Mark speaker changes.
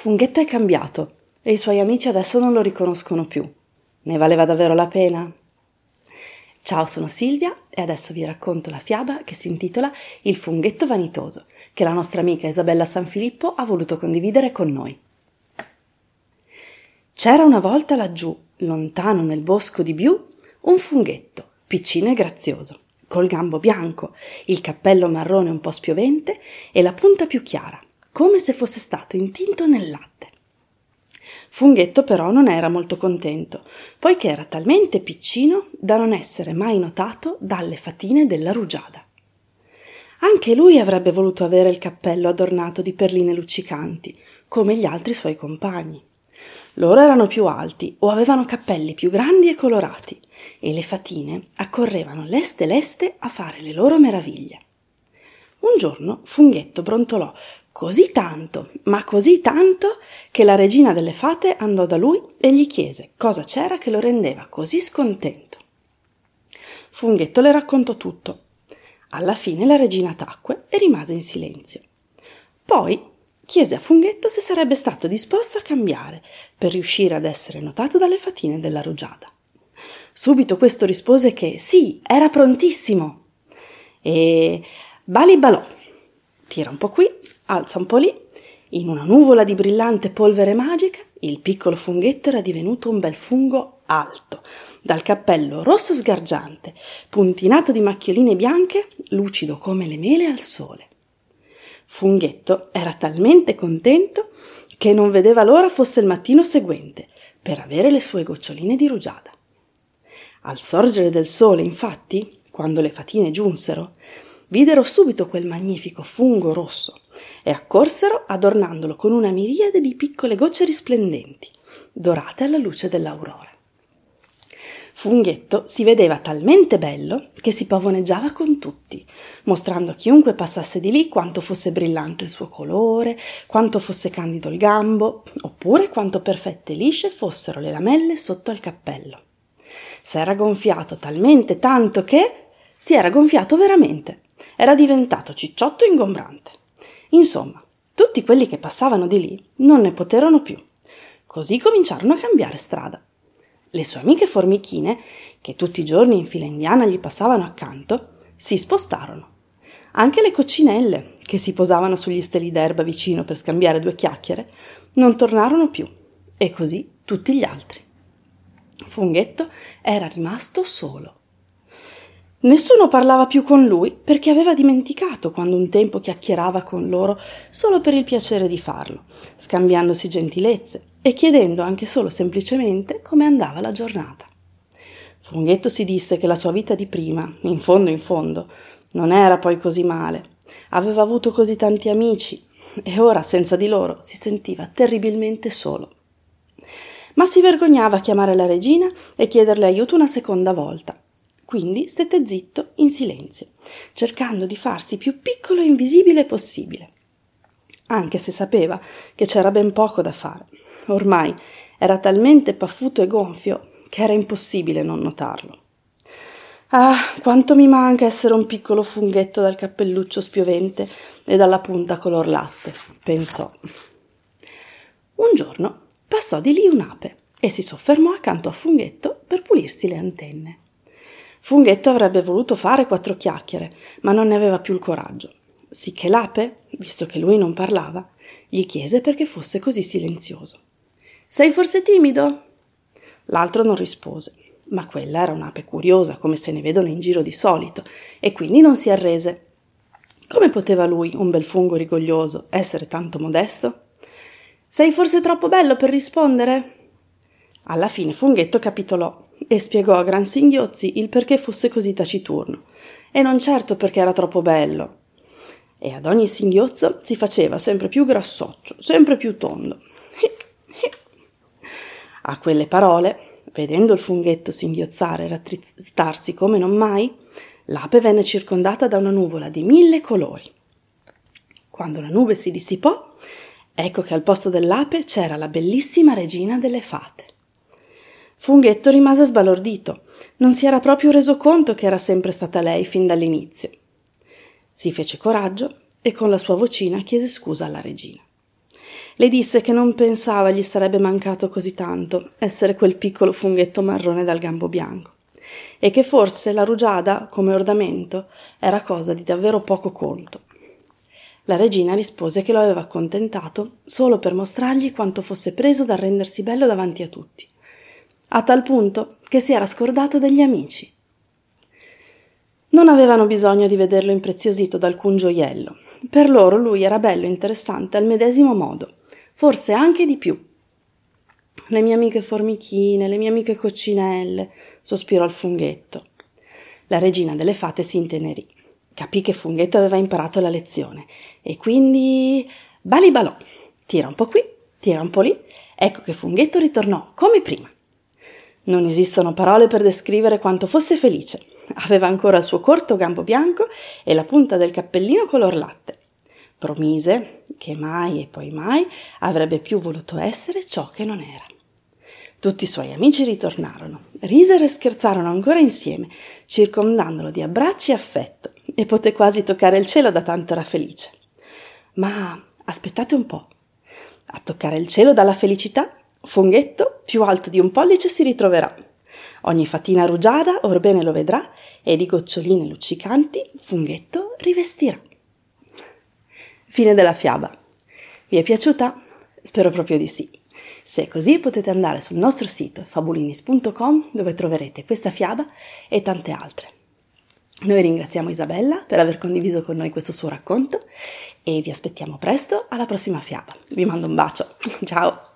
Speaker 1: Funghetto è cambiato e i suoi amici adesso non lo riconoscono più. Ne valeva davvero la pena? Ciao, sono Silvia e adesso vi racconto la fiaba che si intitola Il funghetto vanitoso, che la nostra amica Isabella Sanfilippo ha voluto condividere con noi. C'era una volta laggiù, lontano nel bosco di Biù, un funghetto, piccino e grazioso, col gambo bianco, il cappello marrone un po' spiovente e la punta più chiara, come se fosse stato intinto nel latte. Funghetto però non era molto contento, poiché era talmente piccino da non essere mai notato dalle fatine della rugiada. Anche lui avrebbe voluto avere il cappello adornato di perline luccicanti, come gli altri suoi compagni. Loro erano più alti o avevano cappelli più grandi e colorati, e le fatine accorrevano leste leste a fare le loro meraviglie. Un giorno Funghetto brontolò così tanto, ma così tanto, che la regina delle fate andò da lui e gli chiese cosa c'era che lo rendeva così scontento. Funghetto le raccontò tutto. Alla fine la regina tacque e rimase in silenzio. Poi chiese a Funghetto se sarebbe stato disposto a cambiare per riuscire ad essere notato dalle fatine della rugiada. Subito questo rispose che sì, era prontissimo. E balibalò, tira un po' qui, alza un po' lì, in una nuvola di brillante polvere magica, il piccolo funghetto era divenuto un bel fungo alto, dal cappello rosso sgargiante, puntinato di macchioline bianche, lucido come le mele al sole. Funghetto era talmente contento che non vedeva l'ora fosse il mattino seguente per avere le sue goccioline di rugiada. Al sorgere del sole, infatti, quando le fatine giunsero, videro subito quel magnifico fungo rosso e accorsero adornandolo con una miriade di piccole gocce risplendenti, dorate alla luce dell'aurora. Funghetto si vedeva talmente bello che si pavoneggiava con tutti, mostrando a chiunque passasse di lì quanto fosse brillante il suo colore, quanto fosse candido il gambo, oppure quanto perfette e lisce fossero le lamelle sotto al cappello. S'era gonfiato talmente tanto che si era gonfiato veramente. Era diventato cicciotto ingombrante. Insomma, tutti quelli che passavano di lì non ne poterono più. Così cominciarono a cambiare strada. Le sue amiche formichine, che tutti i giorni in fila indiana gli passavano accanto, si spostarono. Anche le coccinelle, che si posavano sugli steli d'erba vicino per scambiare due chiacchiere, non tornarono più, e così tutti gli altri. Funghetto era rimasto solo. Nessuno parlava più con lui perché aveva dimenticato quando un tempo chiacchierava con loro solo per il piacere di farlo, scambiandosi gentilezze e chiedendo anche solo semplicemente come andava la giornata. Funghetto si disse che la sua vita di prima, in fondo in fondo, non era poi così male. Aveva avuto così tanti amici e ora senza di loro si sentiva terribilmente solo. Ma si vergognava a chiamare la regina e chiederle aiuto una seconda volta quindi stette zitto in silenzio, cercando di farsi più piccolo e invisibile possibile. Anche se sapeva che c'era ben poco da fare. Ormai era talmente paffuto e gonfio che era impossibile non notarlo. Ah, quanto mi manca essere un piccolo funghetto dal cappelluccio spiovente e dalla punta color latte, pensò. Un giorno passò di lì un'ape e si soffermò accanto a Funghetto per pulirsi le antenne. Funghetto avrebbe voluto fare quattro chiacchiere, ma non ne aveva più il coraggio. Sicché l'ape, visto che lui non parlava, gli chiese perché fosse così silenzioso. Sei forse timido? L'altro non rispose, ma quella era un'ape curiosa, come se ne vedono in giro di solito, e quindi non si arrese. Come poteva lui, un bel fungo rigoglioso, essere tanto modesto? Sei forse troppo bello per rispondere? Alla fine Funghetto capitolò e spiegò a gran singhiozzi il perché fosse così taciturno, e non certo perché era troppo bello. E ad ogni singhiozzo si faceva sempre più grassoccio, sempre più tondo. A quelle parole, vedendo il funghetto singhiozzare e rattristarsi come non mai, l'ape venne circondata da una nuvola di mille colori. Quando la nube si dissipò, ecco che al posto dell'ape c'era la bellissima regina delle fate. Funghetto rimase sbalordito. Non si era proprio reso conto che era sempre stata lei fin dall'inizio. Si fece coraggio e con la sua vocina chiese scusa alla regina. Le disse che non pensava gli sarebbe mancato così tanto essere quel piccolo funghetto marrone dal gambo bianco e che forse la rugiada come ordamento era cosa di davvero poco conto. La regina rispose che lo aveva accontentato solo per mostrargli quanto fosse preso dal rendersi bello davanti a tutti, a tal punto che si era scordato degli amici. Non avevano bisogno di vederlo impreziosito da alcun gioiello. Per loro lui era bello e interessante al medesimo modo, forse anche di più. Le mie amiche formichine, le mie amiche coccinelle, sospirò il funghetto. La regina delle fate si intenerì. Capì che Funghetto aveva imparato la lezione e quindi balibalò. Tira un po' qui, tira un po' lì. Ecco che Funghetto ritornò come prima. Non esistono parole per descrivere quanto fosse felice. Aveva ancora il suo corto gambo bianco e la punta del cappellino color latte. Promise che mai e poi mai avrebbe più voluto essere ciò che non era. Tutti i suoi amici ritornarono, risero e scherzarono ancora insieme, circondandolo di abbracci e affetto, e poté quasi toccare il cielo da tanto era felice. Ma aspettate un po'. A toccare il cielo dalla felicità, Funghetto, più alto di un pollice, si ritroverà. Ogni fatina rugiada orbene lo vedrà e di goccioline luccicanti Funghetto rivestirà. Fine della fiaba. Vi è piaciuta? Spero proprio di sì. Se è così potete andare sul nostro sito fabulinis.com dove troverete questa fiaba e tante altre. Noi ringraziamo Isabella per aver condiviso con noi questo suo racconto e vi aspettiamo presto alla prossima fiaba. Vi mando un bacio. Ciao!